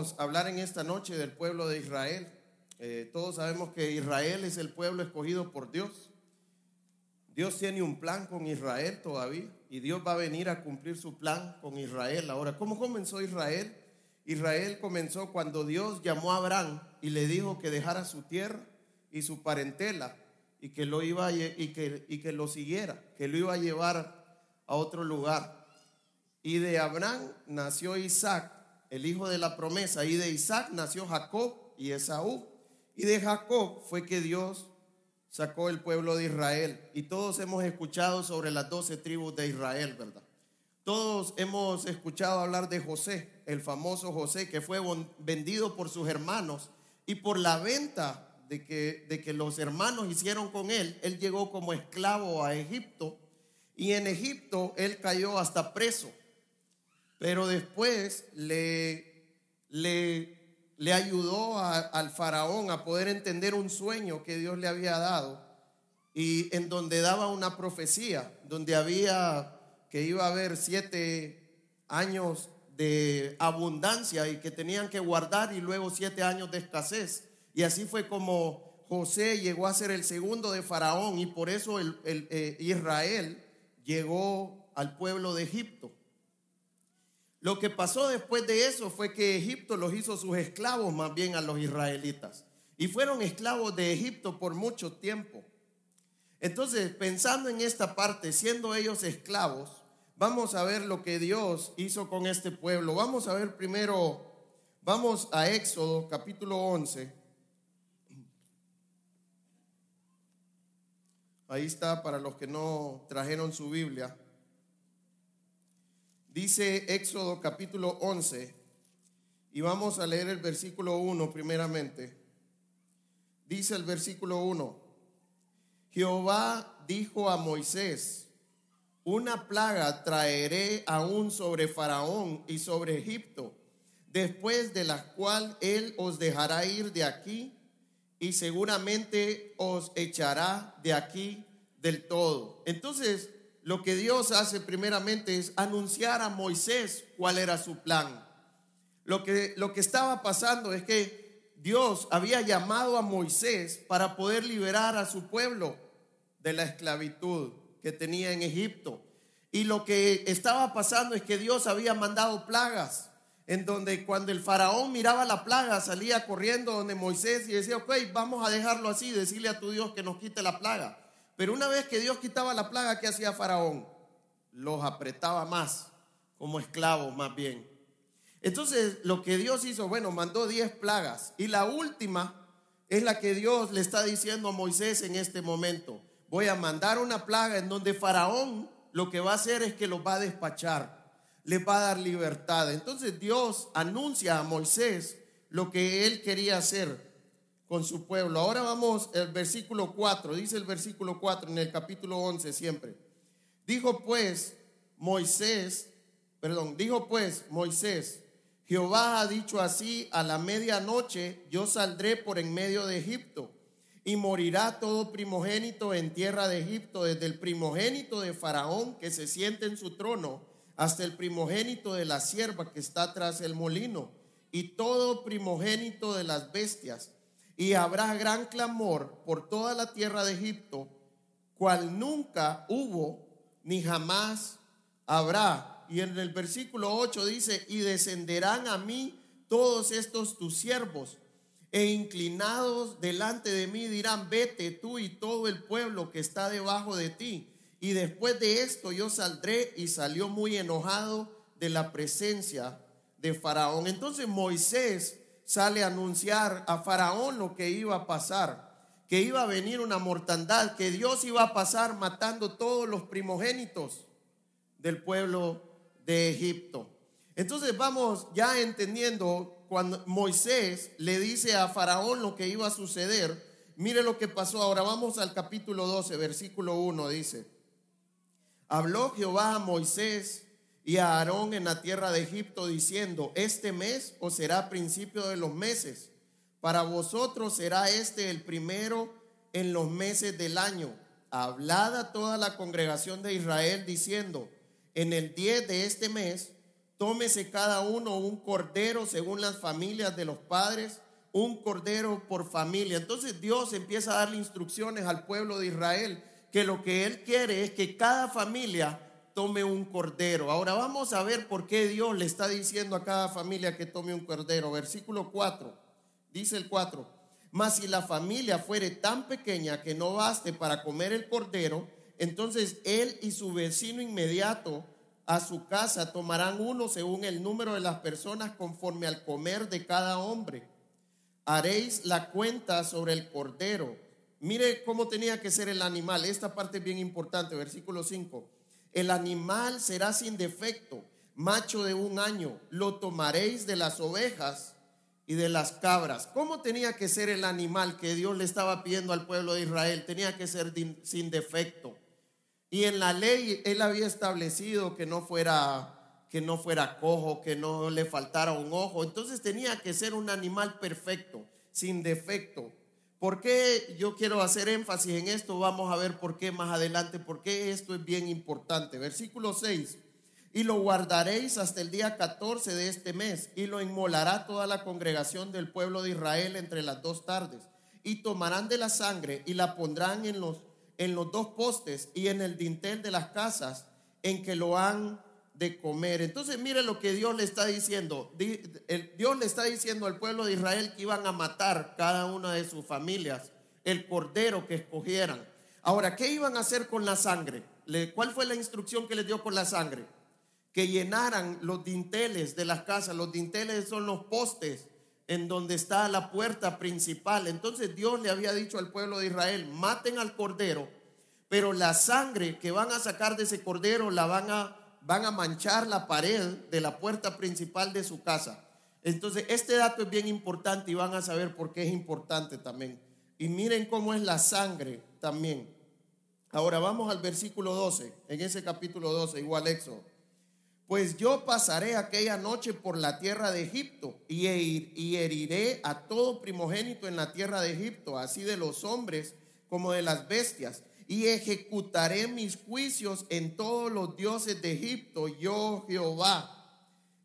a hablar en esta noche del pueblo de Israel. Eh, todos sabemos que Israel es el pueblo escogido por Dios. Dios tiene un plan con Israel todavía y Dios va a venir a cumplir su plan con Israel. Ahora, ¿cómo comenzó Israel? Israel comenzó cuando Dios llamó a Abraham y le dijo que dejara su tierra y su parentela y que lo iba y que, y que lo siguiera, que lo iba a llevar a otro lugar. Y de Abraham nació Isaac, el hijo de la promesa, y de Isaac nació Jacob y Esaú. Y de Jacob fue que Dios sacó el pueblo de Israel. Y todos hemos escuchado sobre las doce tribus de Israel, ¿verdad? Todos hemos escuchado hablar de José, el famoso José, que fue vendido por sus hermanos y por la venta de que, de que los hermanos hicieron con él, él llegó como esclavo a Egipto y en Egipto él cayó hasta preso. Pero después le, le, ayudó al faraón a poder entender un sueño que Dios le había dado y en donde daba una profecía, donde había que iba a haber siete años de abundancia y que tenían que guardar y luego siete años de escasez. Y así fue como José llegó a ser el segundo de Faraón y por eso el, eh, Israel llegó al pueblo de Egipto. Lo que pasó después de eso fue que Egipto los hizo sus esclavos más bien a los israelitas. Y fueron esclavos de Egipto por mucho tiempo. Entonces, pensando en esta parte, siendo ellos esclavos, Vamos a ver lo que Dios hizo con este pueblo. Vamos a ver primero, vamos a Éxodo capítulo 11. Ahí está para los que no trajeron su Biblia. Dice Éxodo capítulo 11 y vamos a leer el versículo 1 primeramente. Dice el versículo 1, Jehová dijo a Moisés, una plaga traeré aún sobre Faraón y sobre Egipto, después de la cual él os dejará ir de aquí y seguramente os echará de aquí del todo. Entonces, lo que Dios hace primeramente es anunciar a Moisés cuál era su plan. Lo que, lo que estaba pasando es que Dios había llamado a Moisés para poder liberar a su pueblo de la esclavitud que tenía en Egipto. Y lo que estaba pasando es que Dios había mandado plagas, en donde cuando el faraón miraba la plaga salía corriendo donde Moisés y decía, ok, vamos a dejarlo así, decirle a tu Dios que nos quite la plaga. Pero una vez que Dios quitaba la plaga, ¿qué hacía faraón? Los apretaba más, como esclavos más bien. Entonces, lo que Dios hizo, bueno, mandó 10 plagas. Y la última es la que Dios le está diciendo a Moisés en este momento voy a mandar una plaga en donde Faraón lo que va a hacer es que los va a despachar, le va a dar libertad. Entonces Dios anuncia a Moisés lo que él quería hacer con su pueblo. Ahora vamos al versículo 4, dice el versículo 4 en el capítulo 11 siempre. Dijo pues Moisés, perdón, dijo pues Moisés, Jehová ha dicho así, a la medianoche yo saldré por en medio de Egipto y morirá todo primogénito en tierra de Egipto, desde el primogénito de Faraón que se siente en su trono, hasta el primogénito de la sierva que está tras el molino, y todo primogénito de las bestias. Y habrá gran clamor por toda la tierra de Egipto, cual nunca hubo ni jamás habrá. Y en el versículo 8 dice, y descenderán a mí todos estos tus siervos e inclinados delante de mí dirán, vete tú y todo el pueblo que está debajo de ti. Y después de esto yo saldré y salió muy enojado de la presencia de Faraón. Entonces Moisés sale a anunciar a Faraón lo que iba a pasar, que iba a venir una mortandad, que Dios iba a pasar matando todos los primogénitos del pueblo de Egipto. Entonces vamos ya entendiendo cuando Moisés le dice a Faraón lo que iba a suceder, mire lo que pasó. Ahora vamos al capítulo 12, versículo 1, dice, habló Jehová a Moisés y a Aarón en la tierra de Egipto diciendo, este mes os será principio de los meses, para vosotros será este el primero en los meses del año. Hablada toda la congregación de Israel diciendo, en el 10 de este mes, tómese cada uno un cordero según las familias de los padres, un cordero por familia. Entonces Dios empieza a darle instrucciones al pueblo de Israel que lo que Él quiere es que cada familia tome un cordero. Ahora vamos a ver por qué Dios le está diciendo a cada familia que tome un cordero. Versículo 4, dice el 4, mas si la familia fuere tan pequeña que no baste para comer el cordero, entonces él y su vecino inmediato a su casa tomarán uno según el número de las personas conforme al comer de cada hombre. Haréis la cuenta sobre el cordero. Mire cómo tenía que ser el animal. Esta parte es bien importante, versículo 5. El animal será sin defecto, macho de un año. Lo tomaréis de las ovejas y de las cabras. ¿Cómo tenía que ser el animal que Dios le estaba pidiendo al pueblo de Israel? Tenía que ser sin defecto. Y en la ley él había establecido que no fuera que no fuera cojo, que no le faltara un ojo. Entonces tenía que ser un animal perfecto, sin defecto. ¿Por qué yo quiero hacer énfasis en esto? Vamos a ver por qué más adelante, por qué esto es bien importante. Versículo 6. Y lo guardaréis hasta el día 14 de este mes, y lo inmolará toda la congregación del pueblo de Israel entre las dos tardes. Y tomarán de la sangre y la pondrán en los en los dos postes y en el dintel de las casas en que lo han de comer. Entonces mire lo que Dios le está diciendo. Dios le está diciendo al pueblo de Israel que iban a matar cada una de sus familias, el cordero que escogieran. Ahora, ¿qué iban a hacer con la sangre? ¿Cuál fue la instrucción que les dio con la sangre? Que llenaran los dinteles de las casas. Los dinteles son los postes en donde está la puerta principal. Entonces Dios le había dicho al pueblo de Israel, maten al cordero, pero la sangre que van a sacar de ese cordero la van a, van a manchar la pared de la puerta principal de su casa. Entonces este dato es bien importante y van a saber por qué es importante también. Y miren cómo es la sangre también. Ahora vamos al versículo 12, en ese capítulo 12, igual Éxodo. Pues yo pasaré aquella noche por la tierra de Egipto y, heriré a todo primogénito en la tierra de Egipto, así de los hombres como de las bestias, y ejecutaré mis juicios en todos los dioses de Egipto, yo Jehová.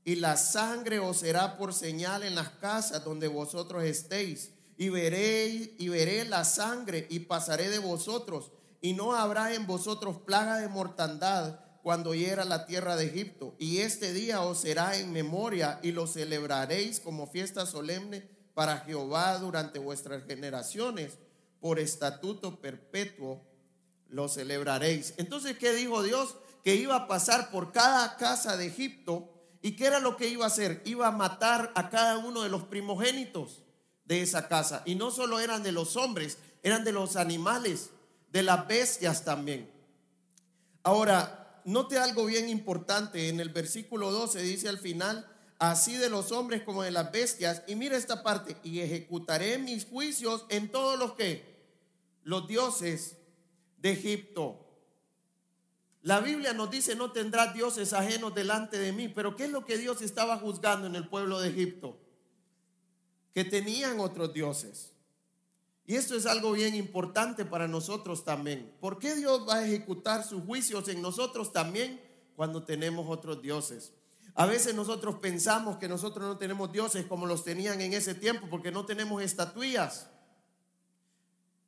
Y la sangre os será por señal en las casas donde vosotros estéis, y veré y veré la sangre y pasaré de vosotros, y no habrá en vosotros plaga de mortandad cuando hiera la tierra de Egipto. Y este día os será en memoria y lo celebraréis como fiesta solemne para Jehová durante vuestras generaciones. Por estatuto perpetuo lo celebraréis. Entonces, ¿qué dijo Dios? Que iba a pasar por cada casa de Egipto. ¿Y qué era lo que iba a hacer? Iba a matar a cada uno de los primogénitos de esa casa. Y no solo eran de los hombres, eran de los animales, de las bestias también. Ahora, note algo bien importante. En el versículo 12 dice al final, así de los hombres como de las bestias. Y mira esta parte, y ejecutaré mis juicios en todos los que, los dioses de Egipto. La Biblia nos dice, no tendrás dioses ajenos delante de mí. Pero ¿qué es lo que Dios estaba juzgando en el pueblo de Egipto? Que tenían otros dioses. Y esto es algo bien importante para nosotros también. ¿Por qué Dios va a ejecutar sus juicios en nosotros también cuando tenemos otros dioses? A veces nosotros pensamos que nosotros no tenemos dioses como los tenían en ese tiempo porque no tenemos estatuillas.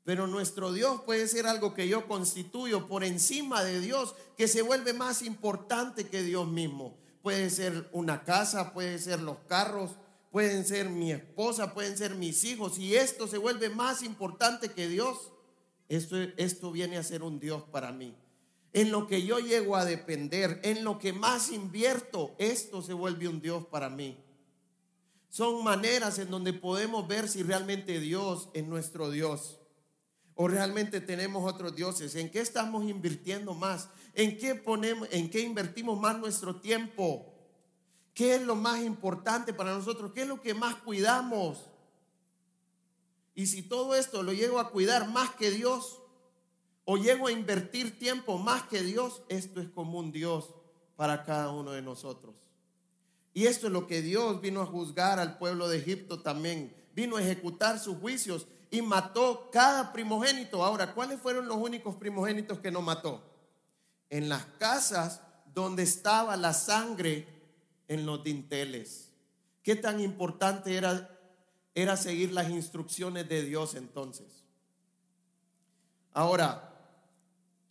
Pero nuestro Dios puede ser algo que yo constituyo por encima de Dios, que se vuelve más importante que Dios mismo. Puede ser una casa, puede ser los carros, pueden ser mi esposa, pueden ser mis hijos, y esto se vuelve más importante que Dios, esto, esto viene a ser un Dios para mí. En lo que yo llego a depender, en lo que más invierto, esto se vuelve un Dios para mí. Son maneras en donde podemos ver si realmente Dios es nuestro Dios o realmente tenemos otros dioses. ¿En qué estamos invirtiendo más? ¿En qué ponemos en qué invertimos más nuestro tiempo? ¿Qué es lo más importante para nosotros? ¿Qué es lo que más cuidamos? Y si todo esto lo llego a cuidar más que Dios, o llego a invertir tiempo más que Dios, esto es como un Dios para cada uno de nosotros. Y esto es lo que Dios vino a juzgar al pueblo de Egipto también. Vino a ejecutar sus juicios y mató cada primogénito. Ahora, ¿cuáles fueron los únicos primogénitos que no mató? En las casas donde estaba la sangre en los dinteles. ¿Qué tan importante era, era seguir las instrucciones de Dios entonces? Ahora,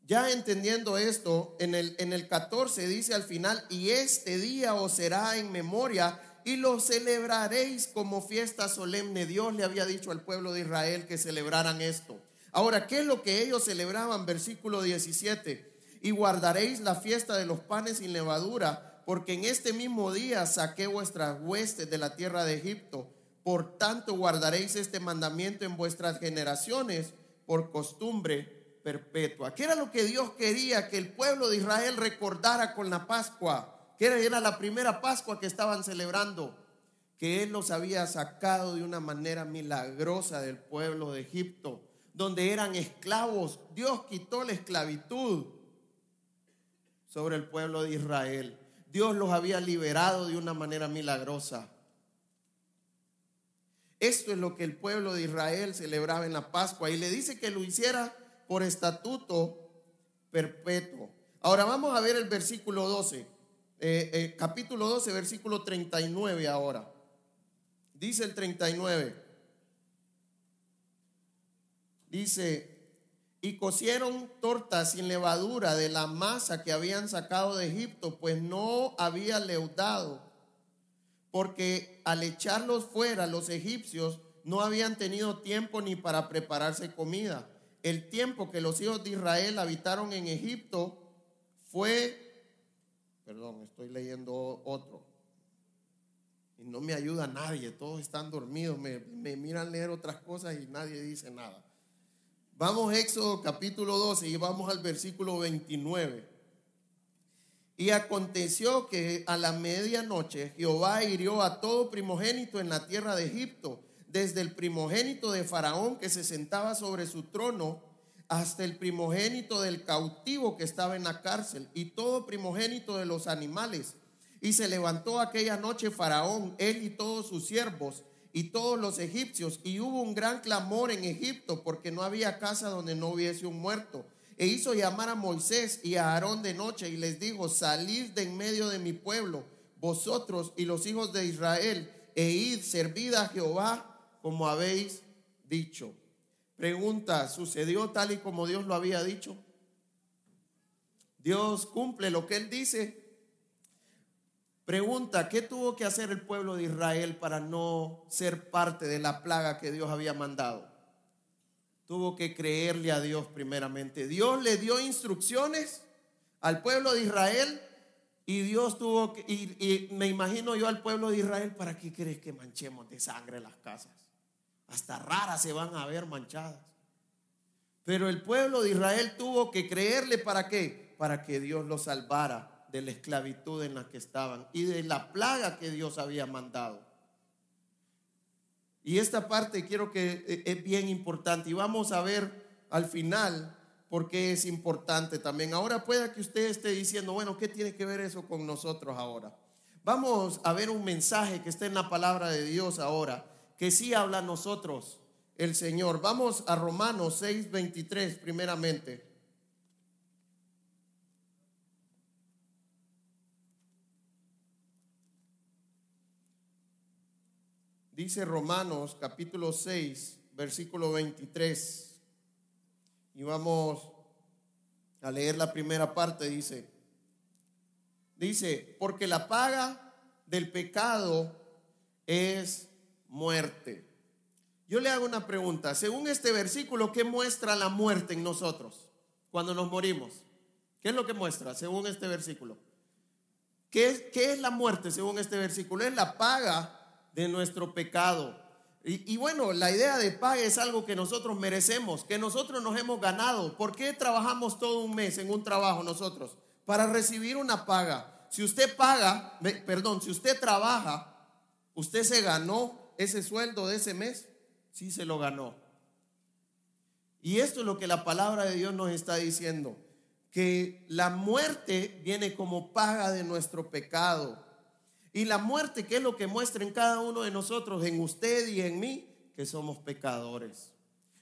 ya entendiendo esto, en el, en el 14 dice al final, y este día os será en memoria y lo celebraréis como fiesta solemne. Dios le había dicho al pueblo de Israel que celebraran esto. Ahora, ¿qué es lo que ellos celebraban? Versículo 17. Y guardaréis la fiesta de los panes sin levadura, porque en este mismo día saqué vuestras huestes de la tierra de Egipto. Por tanto, guardaréis este mandamiento en vuestras generaciones por costumbre perpetua. ¿Qué era lo que Dios quería que el pueblo de Israel recordara con la Pascua? Que era la primera Pascua que estaban celebrando, que Él los había sacado de una manera milagrosa del pueblo de Egipto, donde eran esclavos. Dios quitó la esclavitud sobre el pueblo de Israel. Dios los había liberado de una manera milagrosa. Esto es lo que el pueblo de Israel celebraba en la Pascua y le dice que lo hiciera por estatuto perpetuo. Ahora vamos a ver el versículo 12, eh, eh, capítulo 12, versículo 39 ahora. Dice el 39. Dice, y cocieron tortas sin levadura de la masa que habían sacado de Egipto, pues no había leudado, porque al echarlos fuera los egipcios no habían tenido tiempo ni para prepararse comida el tiempo que los hijos de Israel habitaron en Egipto fue, perdón, estoy leyendo otro, y no me ayuda nadie, todos están dormidos, me, me miran leer otras cosas y nadie dice nada. Vamos Éxodo capítulo 12 y vamos al versículo 29. Y aconteció que a la medianoche Jehová hirió a todo primogénito en la tierra de Egipto desde el primogénito de Faraón que se sentaba sobre su trono hasta el primogénito del cautivo que estaba en la cárcel y todo primogénito de los animales. Y se levantó aquella noche Faraón, él y todos sus siervos y todos los egipcios, y hubo un gran clamor en Egipto porque no había casa donde no hubiese un muerto. E hizo llamar a Moisés y a Aarón de noche y les dijo, salid de en medio de mi pueblo, vosotros y los hijos de Israel, e id, servid a Jehová como habéis dicho. Pregunta, ¿sucedió tal y como Dios lo había dicho? Dios cumple lo que Él dice. Pregunta, ¿qué tuvo que hacer el pueblo de Israel para no ser parte de la plaga que Dios había mandado? Tuvo que creerle a Dios primeramente. Dios le dio instrucciones al pueblo de Israel y Dios tuvo que, y, me imagino yo al pueblo de Israel, ¿para qué crees que manchemos de sangre las casas? Hasta raras se van a ver manchadas. Pero el pueblo de Israel tuvo que creerle para qué? Para que Dios los salvara de la esclavitud en la que estaban y de la plaga que Dios había mandado. Y esta parte quiero que eh, es bien importante y vamos a ver al final por qué es importante también. Ahora pueda que usted esté diciendo, bueno, ¿qué tiene que ver eso con nosotros ahora? Vamos a ver un mensaje que está en la palabra de Dios ahora que sí habla a nosotros el Señor. Vamos a Romanos 6:23 primeramente. Dice Romanos capítulo 6, versículo 23. Y vamos a leer la primera parte, dice. Dice, porque la paga del pecado es muerte. Yo le hago una pregunta. Según este versículo, ¿qué muestra la muerte en nosotros cuando nos morimos? ¿Qué es lo que muestra según este versículo? ¿Qué es, qué es la muerte según este versículo? Es la paga de nuestro pecado. Y, y, bueno, la idea de paga es algo que nosotros merecemos, que nosotros nos hemos ganado. ¿Por qué trabajamos todo un mes en un trabajo nosotros? Para recibir una paga. Si usted paga, perdón, si usted trabaja, usted se ganó ese sueldo de ese mes? Sí se lo ganó. Y esto es lo que la palabra de Dios nos está diciendo, que la muerte viene como paga de nuestro pecado. Y la muerte, que es lo que muestra en cada uno de nosotros, en usted y en mí, que somos pecadores.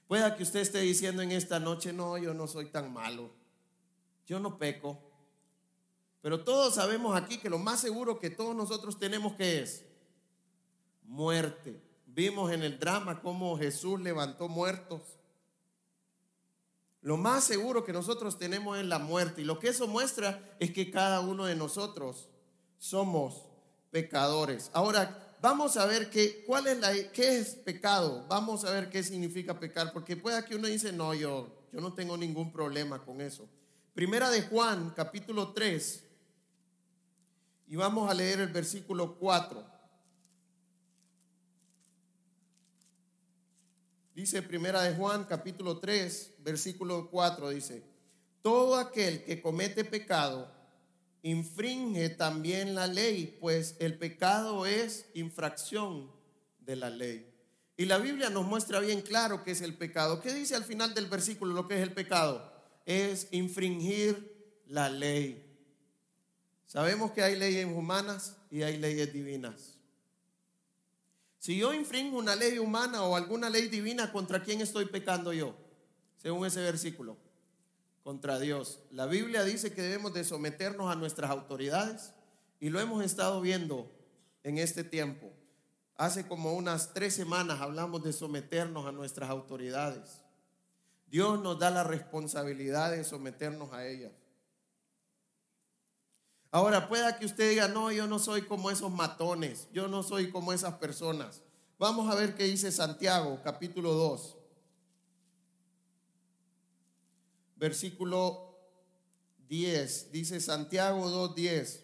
Pueda que usted esté diciendo en esta noche, no, yo no soy tan malo, yo no peco. Pero todos sabemos aquí que lo más seguro que todos nosotros tenemos que es muerte. Vimos en el drama cómo Jesús levantó muertos. Lo más seguro que nosotros tenemos es la muerte. Y lo que eso muestra es que cada uno de nosotros somos pecadores. Ahora, vamos a ver qué, cuál es la, qué es pecado. Vamos a ver qué significa pecar. Porque puede que uno dice, no, yo, yo no tengo ningún problema con eso. Primera de Juan, capítulo 3. Y vamos a leer el versículo 4. Dice Primera de Juan, capítulo 3, versículo 4, dice, todo aquel que comete pecado infringe también la ley, pues el pecado es infracción de la ley. Y la Biblia nos muestra bien claro qué es el pecado. ¿Qué dice al final del versículo lo que es el pecado? Es infringir la ley. Sabemos que hay leyes humanas y hay leyes divinas. Si yo infringo una ley humana o alguna ley divina, ¿contra quién estoy pecando yo? Según ese versículo. Contra Dios. La Biblia dice que debemos de someternos a nuestras autoridades y lo hemos estado viendo en este tiempo. Hace como unas tres semanas hablamos de someternos a nuestras autoridades. Dios nos da la responsabilidad de someternos a ellas. Ahora, pueda que usted diga, no, yo no soy como esos matones, yo no soy como esas personas. Vamos a ver qué dice Santiago, capítulo 2, versículo 10. Dice Santiago 2, 10.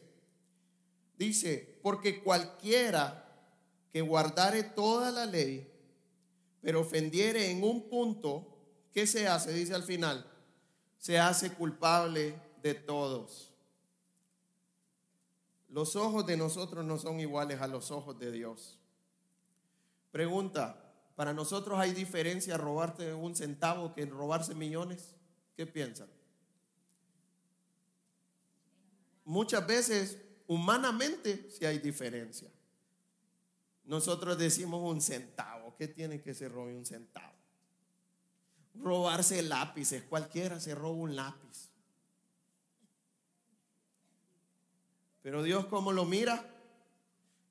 Dice, porque cualquiera que guardare toda la ley, pero ofendiere en un punto, ¿qué se hace? Dice al final, se hace culpable de todos. Los ojos de nosotros no son iguales a los ojos de Dios. Pregunta, ¿para nosotros hay diferencia robarte un centavo que robarse millones? ¿Qué piensan? Muchas veces, humanamente, sí hay diferencia. Nosotros decimos un centavo. ¿Qué tiene que se robe un centavo? Robarse lápices. Cualquiera se roba un lápiz. Pero Dios, ¿cómo lo mira?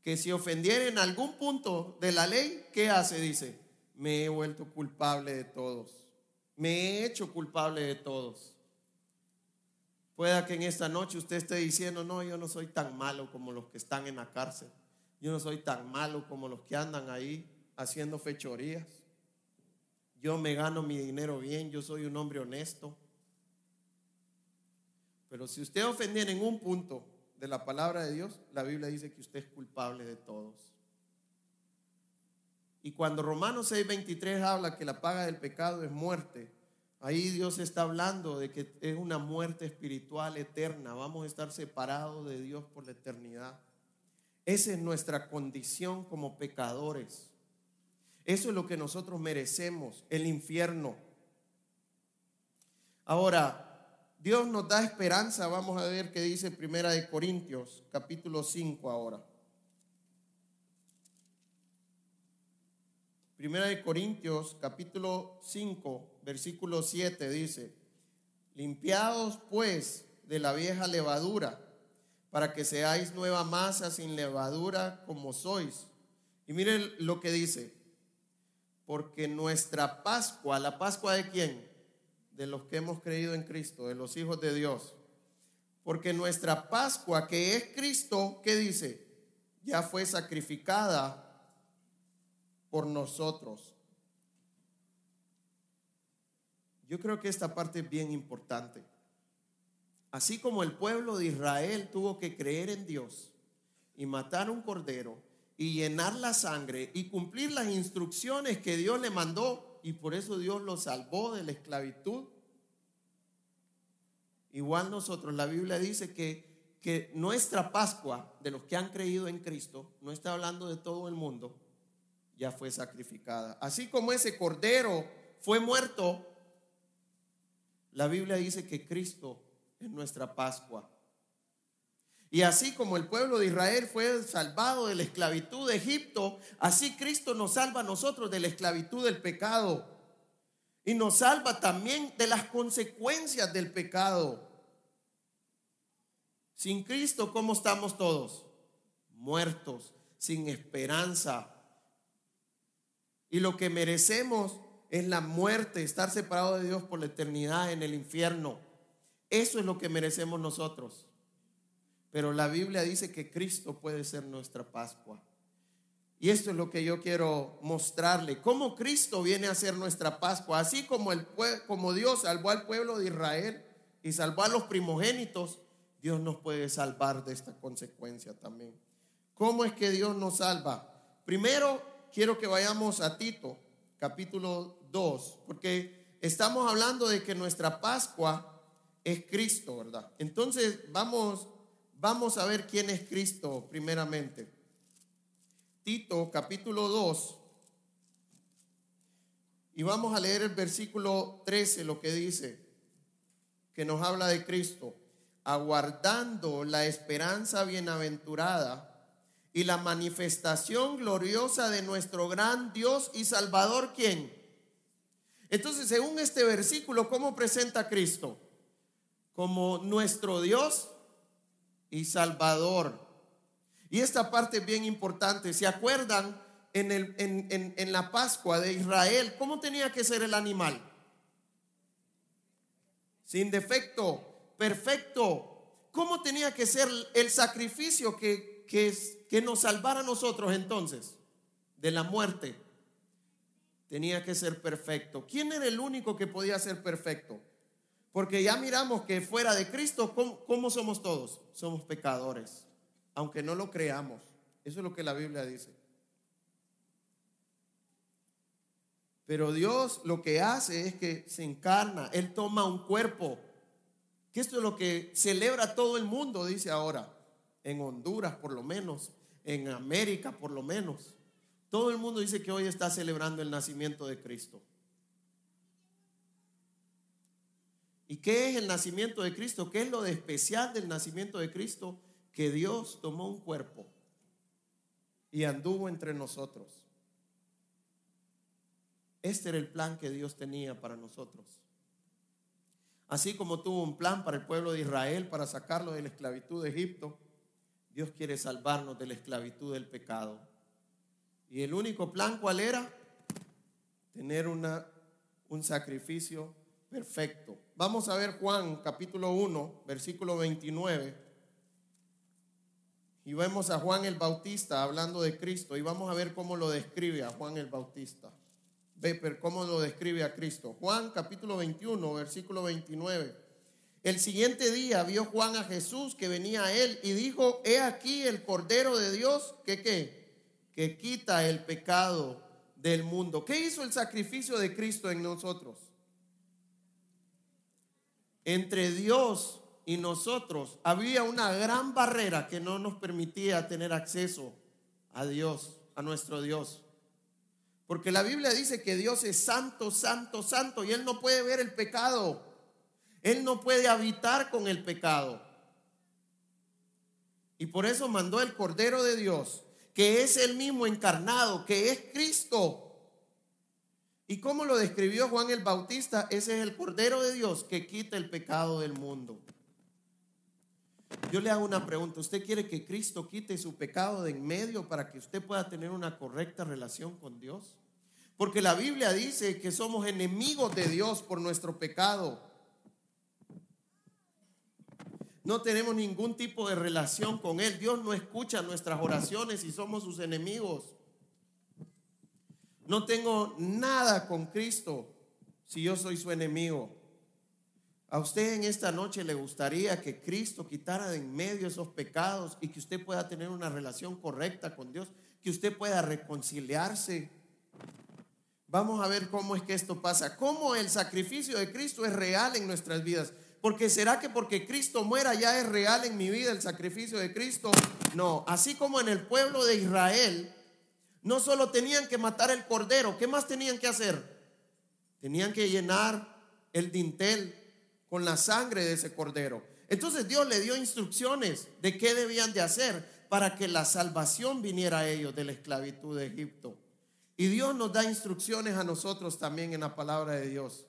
Que si ofendiera en algún punto de la ley, ¿qué hace? Dice, me he vuelto culpable de todos. Me he hecho culpable de todos. Pueda que en esta noche usted esté diciendo, no, yo no soy tan malo como los que están en la cárcel. Yo no soy tan malo como los que andan ahí haciendo fechorías. Yo me gano mi dinero bien, yo soy un hombre honesto. Pero si usted ofendiera en un punto de la palabra de Dios, la Biblia dice que usted es culpable de todos. Y cuando Romanos 6:23 habla que la paga del pecado es muerte, ahí Dios está hablando de que es una muerte espiritual eterna. Vamos a estar separados de Dios por la eternidad. Esa es nuestra condición como pecadores. Eso es lo que nosotros merecemos, el infierno. Ahora, Dios nos da esperanza. Vamos a ver qué dice Primera de Corintios, capítulo 5 ahora. Primera de Corintios, capítulo 5, versículo 7 dice, limpiados pues de la vieja levadura, para que seáis nueva masa sin levadura como sois. Y miren lo que dice, porque nuestra Pascua, la Pascua de quién? De los que hemos creído en Cristo, de los hijos de Dios. Porque nuestra Pascua, que es Cristo, ¿qué dice? Ya fue sacrificada por nosotros. Yo creo que esta parte es bien importante. Así como el pueblo de Israel tuvo que creer en Dios y matar un cordero y llenar la sangre y cumplir las instrucciones que Dios le mandó y por eso Dios lo salvó de la esclavitud. Igual nosotros, la Biblia dice que, que nuestra Pascua, de los que han creído en Cristo, no está hablando de todo el mundo, ya fue sacrificada. Así como ese cordero fue muerto, la Biblia dice que Cristo es nuestra Pascua. Y así como el pueblo de Israel fue salvado de la esclavitud de Egipto, así Cristo nos salva a nosotros de la esclavitud del pecado. Y nos salva también de las consecuencias del pecado. Sin Cristo, ¿cómo estamos todos? Muertos, sin esperanza. Y lo que merecemos es la muerte, estar separado de Dios por la eternidad en el infierno. Eso es lo que merecemos nosotros. Pero la Biblia dice que Cristo puede ser nuestra Pascua. Y esto es lo que yo quiero mostrarle, cómo Cristo viene a ser nuestra Pascua, así como, el, como Dios salvó al pueblo de Israel y salvó a los primogénitos, Dios nos puede salvar de esta consecuencia también. ¿Cómo es que Dios nos salva? Primero, quiero que vayamos a Tito, capítulo 2, porque estamos hablando de que nuestra Pascua es Cristo, ¿verdad? Entonces, vamos, vamos a ver quién es Cristo primeramente. Tito capítulo 2. Y vamos a leer el versículo 13, lo que dice, que nos habla de Cristo, aguardando la esperanza bienaventurada y la manifestación gloriosa de nuestro gran Dios y Salvador, ¿quién? Entonces, según este versículo, ¿cómo presenta a Cristo? Como nuestro Dios y Salvador. Y esta parte es bien importante. ¿Se acuerdan en, el, en, la Pascua de Israel cómo tenía que ser el animal? Sin defecto, perfecto. ¿Cómo tenía que ser el sacrificio que, que, que nos salvara a nosotros entonces de la muerte? Tenía que ser perfecto. ¿Quién era el único que podía ser perfecto? Porque ya miramos que fuera de Cristo, cómo somos todos? Somos pecadores aunque no lo creamos. Eso es lo que la Biblia dice. Pero Dios lo que hace es que se encarna, Él toma un cuerpo, que esto es lo que celebra todo el mundo, dice ahora, en Honduras por lo menos, en América por lo menos. Todo el mundo dice que hoy está celebrando el nacimiento de Cristo. ¿Y qué es el nacimiento de Cristo? ¿Qué es lo de especial del nacimiento de Cristo? que Dios tomó un cuerpo y anduvo entre nosotros. Este era el plan que Dios tenía para nosotros. Así como tuvo un plan para el pueblo de Israel para sacarlo de la esclavitud de Egipto, Dios quiere salvarnos de la esclavitud del pecado. Y el único plan, ¿cuál era? Tener una, un sacrificio perfecto. Vamos a ver Juan capítulo 1, versículo 29. Y vemos a Juan el Bautista hablando de Cristo y vamos a ver cómo lo describe a Juan el Bautista. Ve, cómo lo describe a Cristo. Juan capítulo 21, versículo 29. El siguiente día vio Juan a Jesús que venía a él y dijo, he aquí el Cordero de Dios que qué, que quita el pecado del mundo. ¿Qué hizo el sacrificio de Cristo en nosotros? Entre Dios y nosotros había una gran barrera que no nos permitía tener acceso a Dios, a nuestro Dios. Porque la Biblia dice que Dios es santo, santo, santo y Él no puede ver el pecado. Él no puede habitar con el pecado. Y por eso mandó el Cordero de Dios, que es el mismo encarnado, que es Cristo. ¿Y cómo lo describió Juan el Bautista? Ese es el Cordero de Dios que quita el pecado del mundo. Yo le hago una pregunta. ¿Usted quiere que Cristo quite su pecado de en medio para que usted pueda tener una correcta relación con Dios? Porque la Biblia dice que somos enemigos de Dios por nuestro pecado. No tenemos ningún tipo de relación con Él. Dios no escucha nuestras oraciones y somos sus enemigos. No tengo nada con Cristo si yo soy su enemigo. A usted en esta noche le gustaría que Cristo quitara de en medio esos pecados y que usted pueda tener una relación correcta con Dios, que usted pueda reconciliarse. Vamos a ver cómo es que esto pasa, cómo el sacrificio de Cristo es real en nuestras vidas. Porque será que porque Cristo muera ya es real en mi vida el sacrificio de Cristo? No, así como en el pueblo de Israel, no solo tenían que matar el cordero, ¿qué más tenían que hacer? Tenían que llenar el dintel con la sangre de ese cordero. Entonces Dios le dio instrucciones de qué debían de hacer para que la salvación viniera a ellos de la esclavitud de Egipto. Y Dios nos da instrucciones a nosotros también en la palabra de Dios.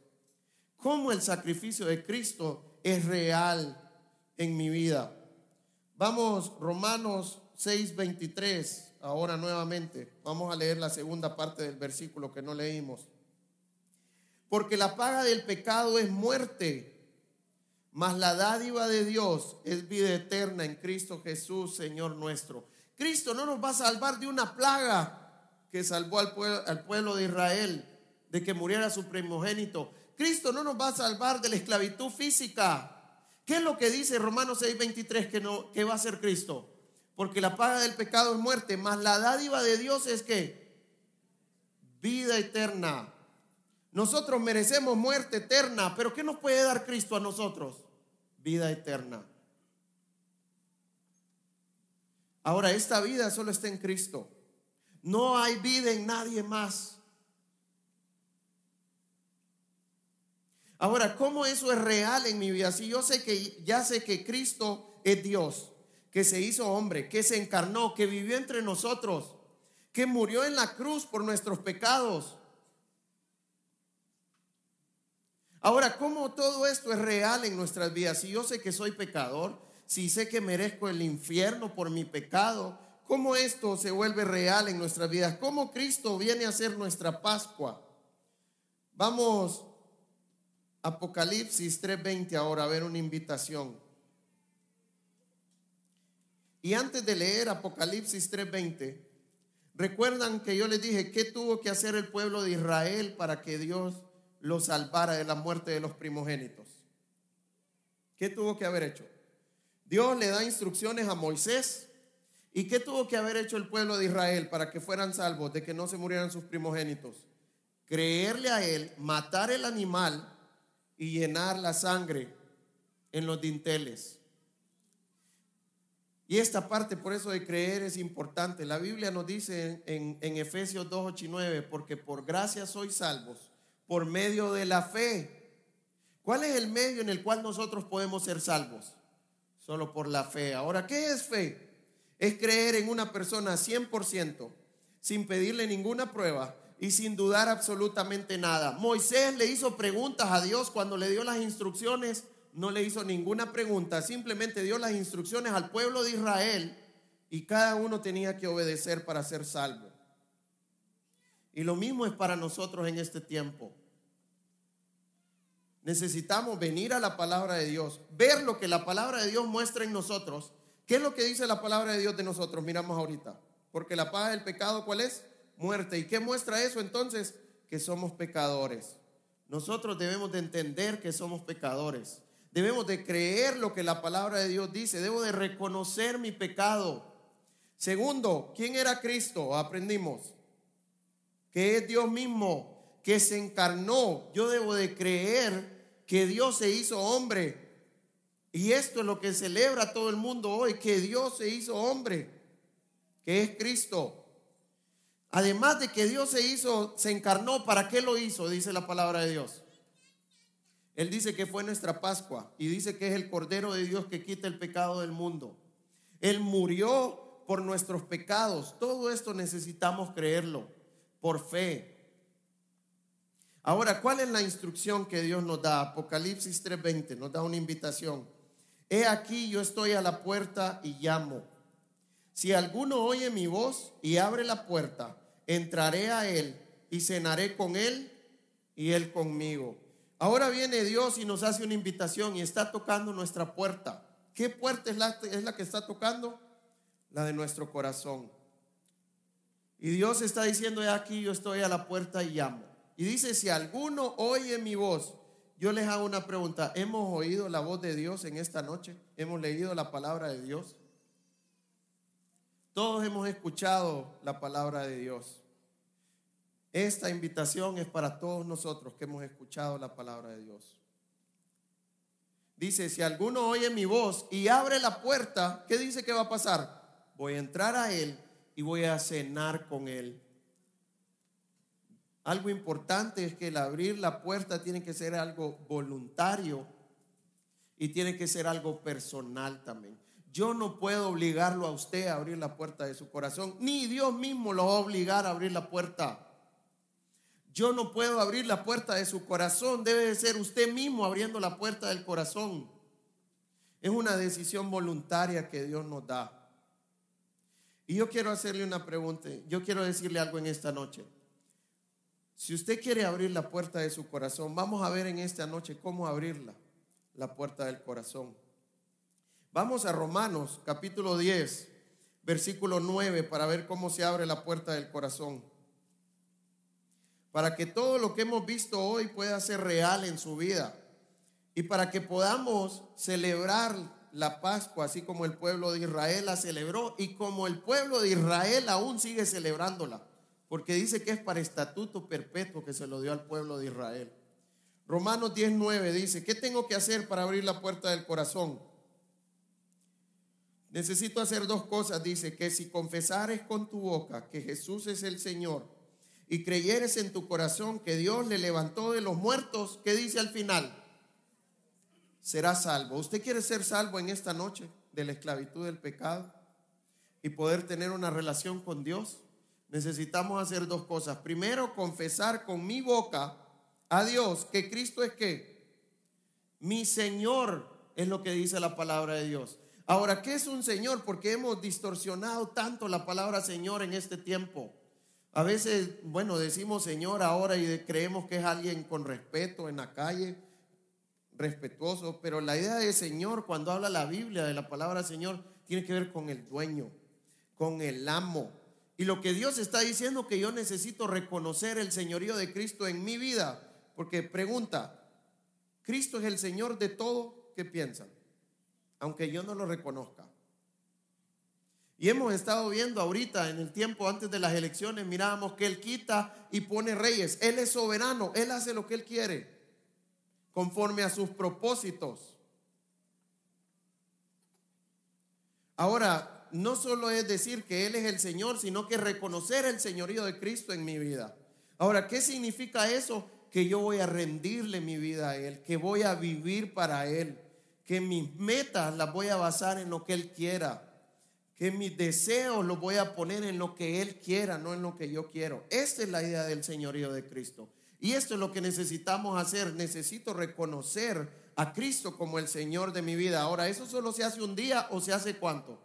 Cómo el sacrificio de Cristo es real en mi vida. Vamos, Romanos 6:23, ahora nuevamente. Vamos a leer la segunda parte del versículo que no leímos. Porque la paga del pecado es muerte, mas la dádiva de Dios es vida eterna en Cristo Jesús, Señor nuestro. Cristo no nos va a salvar de una plaga que salvó al pueblo, al pueblo de Israel, de que muriera su primogénito. Cristo no nos va a salvar de la esclavitud física. ¿Qué es lo que dice Romanos 6:23 que, no, que va a ser Cristo? Porque la paga del pecado es muerte, mas la dádiva de Dios es que vida eterna. Nosotros merecemos muerte eterna, pero ¿qué nos puede dar Cristo a nosotros? Vida eterna. Ahora, esta vida solo está en Cristo. No hay vida en nadie más. Ahora, ¿cómo eso es real en mi vida? Si yo sé que ya sé que Cristo es Dios, que se hizo hombre, que se encarnó, que vivió entre nosotros, que murió en la cruz por nuestros pecados. Ahora, ¿cómo todo esto es real en nuestras vidas? Si yo sé que soy pecador, si sé que merezco el infierno por mi pecado, ¿cómo esto se vuelve real en nuestras vidas? ¿Cómo Cristo viene a ser nuestra Pascua? Vamos Apocalipsis 3:20 ahora a ver una invitación. Y antes de leer Apocalipsis 3:20, recuerdan que yo les dije qué tuvo que hacer el pueblo de Israel para que Dios lo salvara de la muerte de los primogénitos. ¿Qué tuvo que haber hecho? Dios le da instrucciones a Moisés. ¿Y qué tuvo que haber hecho el pueblo de Israel para que fueran salvos de que no se murieran sus primogénitos? Creerle a él, matar el animal y llenar la sangre en los dinteles. Y esta parte, por eso de creer es importante. La Biblia nos dice en, Efesios 2, 8 y 9, porque por gracia sois salvos, por medio de la fe. ¿Cuál es el medio en el cual nosotros podemos ser salvos? Solo por la fe. Ahora, ¿qué es fe? Es creer en una persona 100%, sin pedirle ninguna prueba, y sin dudar absolutamente nada. Moisés le hizo preguntas a Dios cuando le dio las instrucciones, no le hizo ninguna pregunta, simplemente dio las instrucciones al pueblo de Israel y cada uno tenía que obedecer para ser salvo. Y lo mismo es para nosotros en este tiempo. Necesitamos venir a la palabra de Dios, ver lo que la palabra de Dios muestra en nosotros. ¿Qué es lo que dice la palabra de Dios de nosotros? Miramos ahorita. Porque la paga del pecado, ¿cuál es? muerte. ¿Y qué muestra eso entonces? Que somos pecadores. Nosotros debemos de entender que somos pecadores. Debemos de creer lo que la palabra de Dios dice. Debo de reconocer mi pecado. Segundo, ¿quién era Cristo? Aprendimos. Que es Dios mismo, que se encarnó. Yo debo de creer que Dios se hizo hombre. Y esto es lo que celebra todo el mundo hoy, que Dios se hizo hombre, que es Cristo. Además de que Dios se hizo, se encarnó, ¿para qué lo hizo? Dice la palabra de Dios. Él dice que fue nuestra Pascua y dice que es el Cordero de Dios que quita el pecado del mundo. Él murió por nuestros pecados. Todo esto necesitamos creerlo por fe. Ahora, ¿cuál es la instrucción que Dios nos da? Apocalipsis 3:20 nos da una invitación. He aquí yo estoy a la puerta y llamo. Si alguno oye mi voz y abre la puerta, entraré a él y cenaré con él y él conmigo. Ahora viene Dios y nos hace una invitación y está tocando nuestra puerta. ¿Qué puerta es la, que está tocando? La de nuestro corazón. Y Dios está diciendo, aquí yo estoy a la puerta y llamo. Y dice, si alguno oye mi voz, yo les hago una pregunta. ¿Hemos oído la voz de Dios en esta noche? ¿Hemos leído la palabra de Dios? Todos hemos escuchado la palabra de Dios. Esta invitación es para todos nosotros que hemos escuchado la palabra de Dios. Dice, si alguno oye mi voz y abre la puerta, ¿qué dice que va a pasar? Voy a entrar a él y voy a cenar con él. Algo importante es que el abrir la puerta tiene que ser algo voluntario y tiene que ser algo personal también. Yo no puedo obligarlo a usted a abrir la puerta de su corazón, ni Dios mismo lo va a obligar a abrir la puerta. Yo no puedo abrir la puerta de su corazón, debe de ser usted mismo abriendo la puerta del corazón. Es una decisión voluntaria que Dios nos da. Y yo quiero hacerle una pregunta, yo quiero decirle algo en esta noche. Si usted quiere abrir la puerta de su corazón, vamos a ver en esta noche cómo abrirla, la puerta del corazón. Vamos a Romanos capítulo 10, versículo 9, para ver cómo se abre la puerta del corazón. Para que todo lo que hemos visto hoy pueda ser real en su vida. Y para que podamos celebrar la Pascua, así como el pueblo de Israel la celebró y como el pueblo de Israel aún sigue celebrándola, porque dice que es para estatuto perpetuo que se lo dio al pueblo de Israel. Romanos 19 dice, ¿qué tengo que hacer para abrir la puerta del corazón? Necesito hacer dos cosas, dice, que si confesares con tu boca que Jesús es el Señor y creyeres en tu corazón que Dios le levantó de los muertos, ¿qué dice al final? será salvo. ¿Usted quiere ser salvo en esta noche de la esclavitud del pecado y poder tener una relación con Dios? Necesitamos hacer dos cosas. Primero, confesar con mi boca a Dios que Cristo es que mi Señor es lo que dice la palabra de Dios. Ahora, ¿qué es un Señor? Porque hemos distorsionado tanto la palabra Señor en este tiempo. A veces, bueno, decimos Señor ahora y creemos que es alguien con respeto en la calle respetuoso, pero la idea de Señor, cuando habla la Biblia de la palabra Señor, tiene que ver con el dueño, con el amo. Y lo que Dios está diciendo que yo necesito reconocer el señorío de Cristo en mi vida, porque pregunta, ¿Cristo es el Señor de todo? ¿Qué piensan? Aunque yo no lo reconozca. Y hemos estado viendo ahorita, en el tiempo antes de las elecciones, mirábamos que Él quita y pone reyes. Él es soberano, Él hace lo que Él quiere conforme a sus propósitos. Ahora, no solo es decir que Él es el Señor, sino que reconocer el señorío de Cristo en mi vida. Ahora, ¿qué significa eso? Que yo voy a rendirle mi vida a Él, que voy a vivir para Él, que mis metas las voy a basar en lo que Él quiera, que mis deseos los voy a poner en lo que Él quiera, no en lo que yo quiero. Esta es la idea del señorío de Cristo. Y esto es lo que necesitamos hacer. Necesito reconocer a Cristo como el Señor de mi vida. Ahora, ¿eso solo se hace un día o se hace cuánto?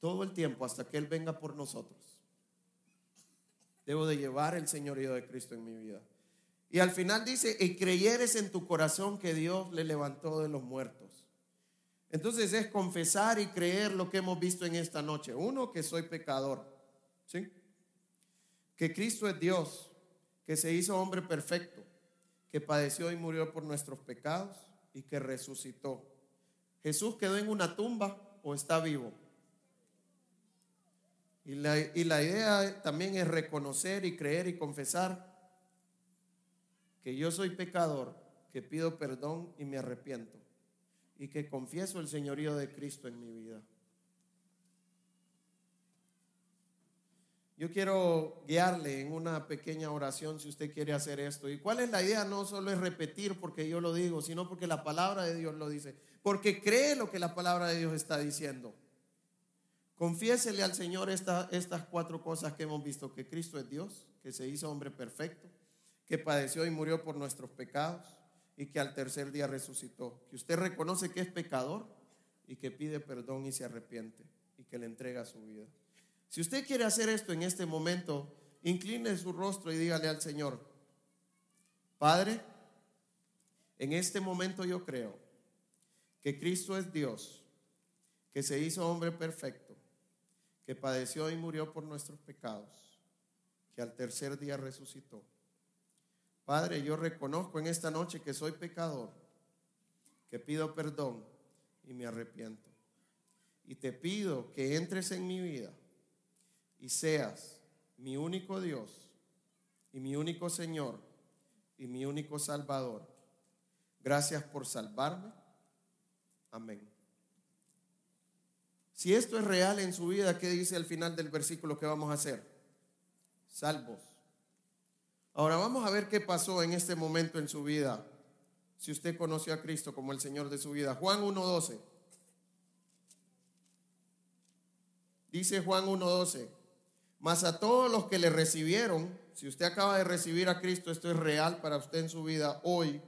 Todo el tiempo hasta que Él venga por nosotros. Debo de llevar el señorío de Cristo en mi vida. Y al final dice, y creyeres en tu corazón que Dios le levantó de los muertos. Entonces es confesar y creer lo que hemos visto en esta noche. Uno, que soy pecador. ¿Sí? que Cristo es Dios, que se hizo hombre perfecto, que padeció y murió por nuestros pecados y que resucitó. ¿Jesús quedó en una tumba o está vivo? Y la, y la idea también es reconocer y creer y confesar que yo soy pecador, que pido perdón y me arrepiento y que confieso el señorío de Cristo en mi vida. Yo quiero guiarle en una pequeña oración si usted quiere hacer esto. ¿Y cuál es la idea? No solo es repetir porque yo lo digo, sino porque la palabra de Dios lo dice. Porque cree lo que la palabra de Dios está diciendo. Confiésele al Señor estas cuatro cosas que hemos visto. Que Cristo es Dios, que se hizo hombre perfecto, que padeció y murió por nuestros pecados y que al tercer día resucitó. Que usted reconoce que es pecador y que pide perdón y se arrepiente y que le entrega su vida. Si usted quiere hacer esto en este momento, incline su rostro y dígale al Señor, Padre, en este momento yo creo que Cristo es Dios, que se hizo hombre perfecto, que padeció y murió por nuestros pecados, que al tercer día resucitó. Padre, yo reconozco en esta noche que soy pecador, que pido perdón y me arrepiento. Y te pido que entres en mi vida y seas mi único Dios y mi único Señor y mi único Salvador. Gracias por salvarme. Amén. Si esto es real en su vida, ¿qué dice al final del versículo que vamos a hacer? Salvos. Ahora vamos a ver qué pasó en este momento en su vida. Si usted conoció a Cristo como el Señor de su vida. Juan 1.12. Dice Juan 1.12. Mas a todos los que le recibieron, si usted acaba de recibir a Cristo, esto es real para usted en su vida hoy,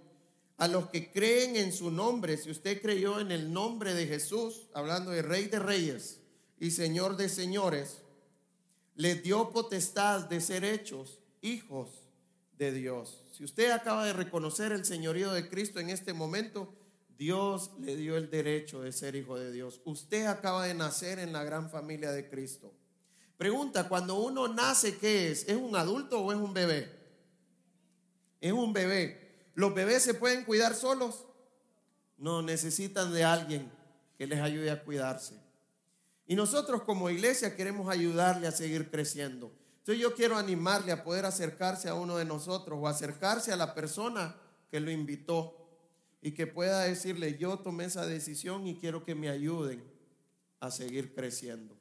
a los que creen en su nombre. Si usted creyó en el nombre de Jesús, hablando de Rey de Reyes y Señor de Señores, les dio potestad de ser hechos hijos de Dios. Si usted acaba de reconocer el señorío de Cristo en este momento, Dios le dio el derecho de ser hijo de Dios. Usted acaba de nacer en la gran familia de Cristo. Pregunta, cuando uno nace, ¿qué es? ¿Es un adulto o es un bebé? Es un bebé. ¿Los bebés se pueden cuidar solos? No, necesitan de alguien que les ayude a cuidarse. Y nosotros como iglesia queremos ayudarle a seguir creciendo. Entonces yo quiero animarle a poder acercarse a uno de nosotros o acercarse a la persona que lo invitó y que pueda decirle, yo tomé esa decisión y quiero que me ayuden a seguir creciendo.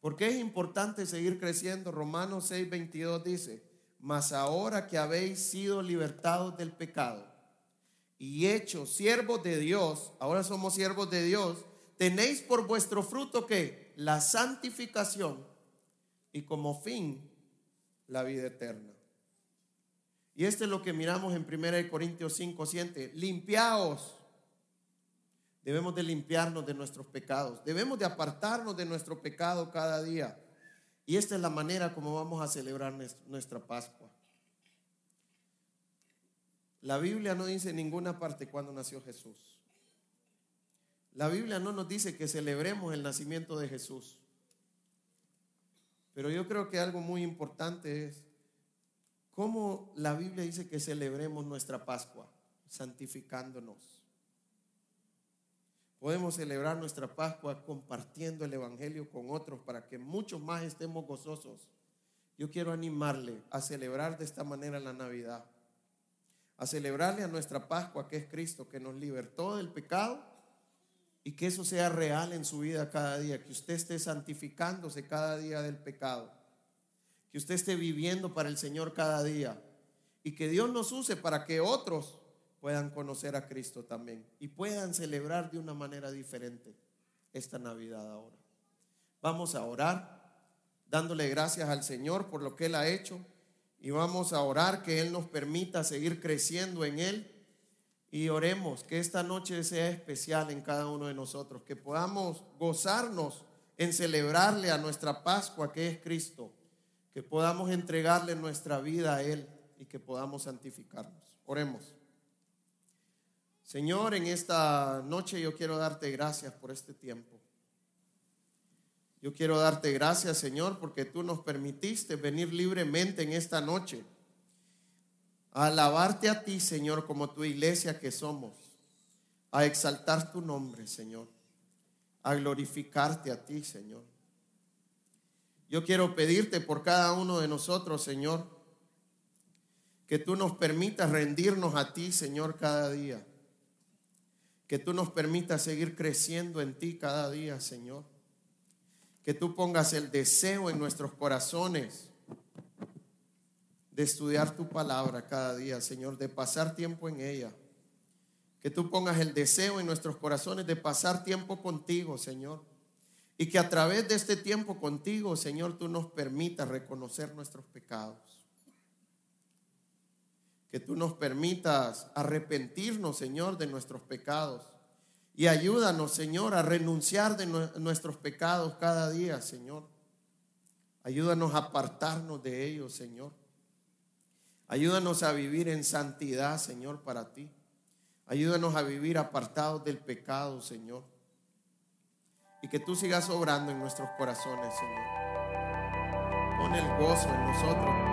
Porque es importante seguir creciendo. Romanos 6, 22 dice, mas ahora que habéis sido libertados del pecado y hechos siervos de Dios, ahora somos siervos de Dios, tenéis por vuestro fruto que la santificación y como fin la vida eterna. Y esto es lo que miramos en 1 Corintios 5, 7. Limpiaos. Debemos de limpiarnos de nuestros pecados. Debemos de apartarnos de nuestro pecado cada día. Y esta es la manera como vamos a celebrar nuestra Pascua. La Biblia no dice en ninguna parte cuándo nació Jesús. La Biblia no nos dice que celebremos el nacimiento de Jesús. Pero yo creo que algo muy importante es cómo la Biblia dice que celebremos nuestra Pascua, santificándonos. Podemos celebrar nuestra Pascua compartiendo el Evangelio con otros para que muchos más estemos gozosos. Yo quiero animarle a celebrar de esta manera la Navidad, a celebrarle a nuestra Pascua que es Cristo, que nos libertó del pecado y que eso sea real en su vida cada día, que usted esté santificándose cada día del pecado, que usted esté viviendo para el Señor cada día y que Dios nos use para que otros puedan conocer a Cristo también y puedan celebrar de una manera diferente esta Navidad ahora. Vamos a orar dándole gracias al Señor por lo que Él ha hecho y vamos a orar que Él nos permita seguir creciendo en Él y oremos que esta noche sea especial en cada uno de nosotros, que podamos gozarnos en celebrarle a nuestra Pascua que es Cristo, que podamos entregarle nuestra vida a Él y que podamos santificarnos. Oremos. Señor, en esta noche yo quiero darte gracias por este tiempo. Yo quiero darte gracias, Señor, porque tú nos permitiste venir libremente en esta noche a alabarte a ti, Señor, como tu iglesia que somos, a exaltar tu nombre, Señor, a glorificarte a ti, Señor. Yo quiero pedirte por cada uno de nosotros, Señor, que tú nos permitas rendirnos a ti, Señor, cada día. Que tú nos permitas seguir creciendo en ti cada día, Señor. Que tú pongas el deseo en nuestros corazones de estudiar tu palabra cada día, Señor, de pasar tiempo en ella. Que tú pongas el deseo en nuestros corazones de pasar tiempo contigo, Señor. Y que a través de este tiempo contigo, Señor, tú nos permitas reconocer nuestros pecados. Que tú nos permitas arrepentirnos, Señor, de nuestros pecados. Y ayúdanos, Señor, a renunciar de nuestros pecados cada día, Señor. Ayúdanos a apartarnos de ellos, Señor. Ayúdanos a vivir en santidad, Señor, para ti. Ayúdanos a vivir apartados del pecado, Señor. Y que tú sigas obrando en nuestros corazones, Señor. Pon el gozo en nosotros.